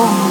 home.